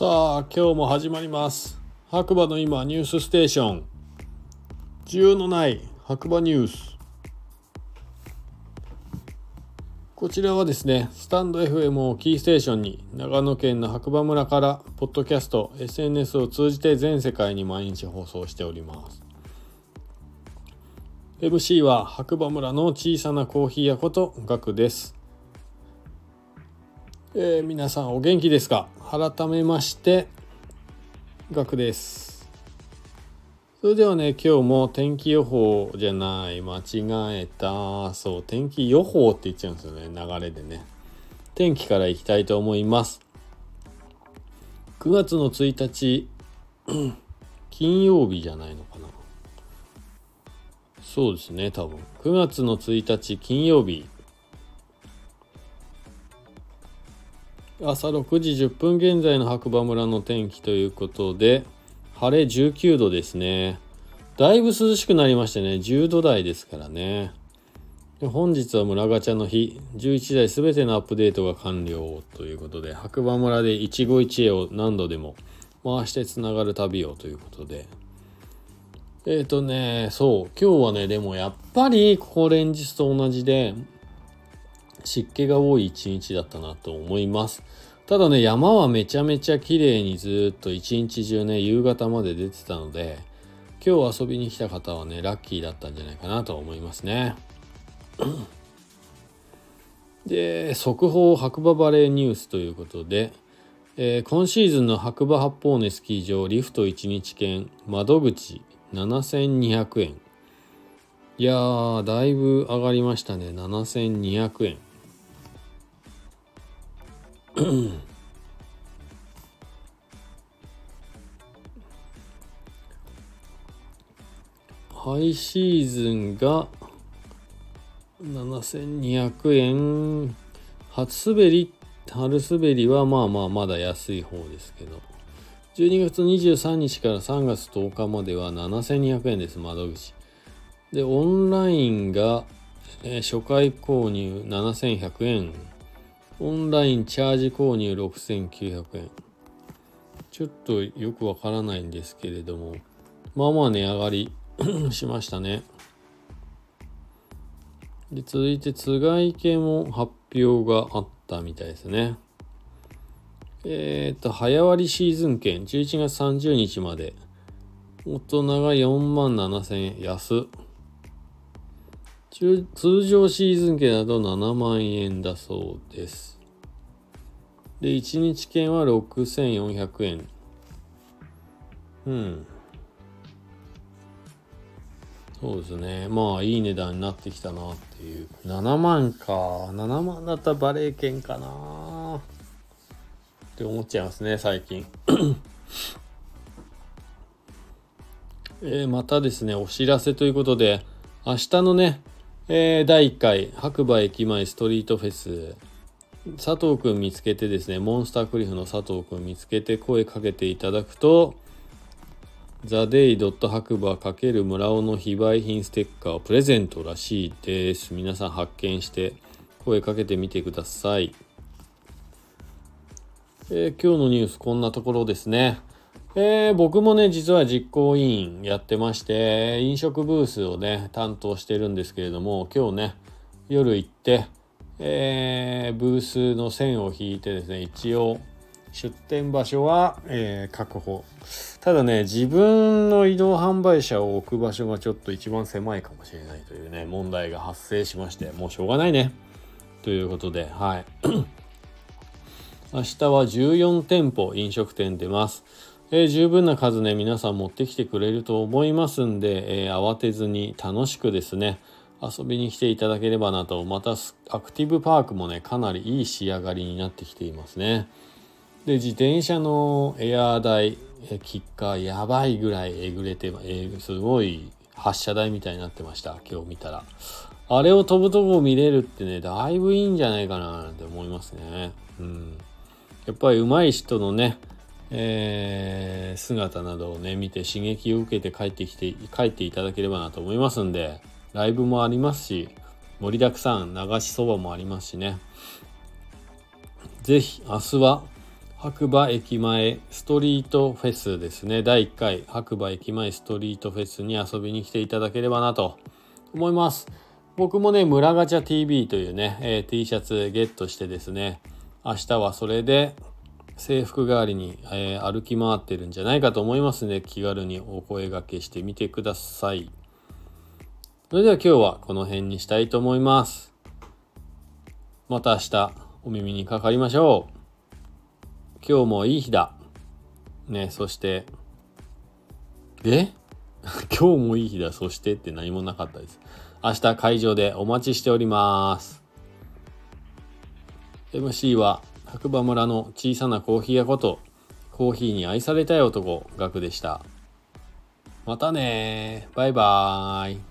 さあ今日も始まります。白馬の今ニュースステーション。自由のない白馬ニュース。こちらはですねスタンド FM をキーステーションに長野県の白馬村からポッドキャスト SNS を通じて全世界に毎日放送しております。MC は白馬村の小さなコーヒー屋ことガクです。えー、皆さんお元気ですか？改めましてガクです。それではね今日も天気予報じゃない間違えた。そう天気予報って言っちゃうんですよね流れでね。天気からいきたいと思います。9月の1日 金曜日じゃないのかな。そうですね多分。9月の1日金曜日。朝6時10分現在の白馬村の天気ということで晴れ19度ですね。だいぶ涼しくなりましてね10度台ですからね。本日は村ガチャの日11台すべてのアップデートが完了ということで白馬村で一期一会を何度でも回してつながる旅をということで。えっ、ー、とねそう今日はねでもやっぱりここ連日と同じで湿気が多い一日だったなと思います。ただね、山はめちゃめちゃ綺麗にずっと一日中ね、夕方まで出てたので、今日遊びに来た方はね、ラッキーだったんじゃないかなと思いますね。で、速報白馬バレーニュースということで、えー、今シーズンの白馬八方根スキー場リフト1日券窓口7200円。いやー、だいぶ上がりましたね。7200円。ハイシーズンが7200円。初滑り春滑りはまあまあまだ安い方ですけど。12月23日から3月10日までは7200円です窓口。でオンラインが、え、初回購入7100円。オンラインチャージ購入6900円。ちょっとよくわからないんですけれども、まあまあ値上がり しましたね。で続いて、つがい系も発表があったみたいですね。えっ、と、早割シーズン券、11月30日まで。大人が4万7000円、安。通常シーズン券だと7万円だそうです。で、1日券は6400円。うん。そうですね。まあ、いい値段になってきたなっていう。7万か。7万だったらバレー券かなって思っちゃいますね、最近。えー、またですね、お知らせということで、明日のね、えー、第1回白馬駅前ストリートフェス、佐藤くん見つけてですね、モンスタークリフの佐藤くん見つけて声かけていただくと、ザデイドット白馬×村尾の非売品ステッカープレゼントらしいです。皆さん発見して声かけてみてください。えー、今日のニュースこんなところですね。えー、僕もね、実は実行委員やってまして、飲食ブースをね、担当してるんですけれども、今日ね、夜行って、えー、ブースの線を引いてですね、一応、出店場所は、えー、確保。ただね、自分の移動販売車を置く場所がちょっと一番狭いかもしれないというね、問題が発生しまして、もうしょうがないね。ということで、はい。明日は14店舗飲食店出ます。えー、十分な数ね、皆さん持ってきてくれると思いますんで、えー、慌てずに楽しくですね、遊びに来ていただければなと、またアクティブパークもね、かなりいい仕上がりになってきていますね。で、自転車のエアー台、キッカーやばいぐらいえぐれて、えすごい発射台みたいになってました、今日見たら。あれを飛ぶとこ見れるってね、だいぶいいんじゃないかなって思いますね。うん。やっぱり上手い人のね、えー、姿などをね、見て刺激を受けて帰ってきて、帰っていただければなと思いますんで、ライブもありますし、盛りだくさん流しそばもありますしね。ぜひ明日は白馬駅前ストリートフェスですね第1回白馬駅前ストリートフェスに遊びに来ていただければなと思います僕もね村ガチャ TV というね、えー、T シャツゲットしてですね明日はそれで制服代わりに、えー、歩き回ってるんじゃないかと思いますので気軽にお声がけしてみてくださいそれでは今日はこの辺にしたいと思いますまた明日お耳にかかりましょう今日もいい日だ。ね、そして、え？今日もいい日だ、そしてって何もなかったです。明日会場でお待ちしております。MC は白馬村の小さなコーヒー屋こと、コーヒーに愛されたい男、ガクでした。またねバイバーイ。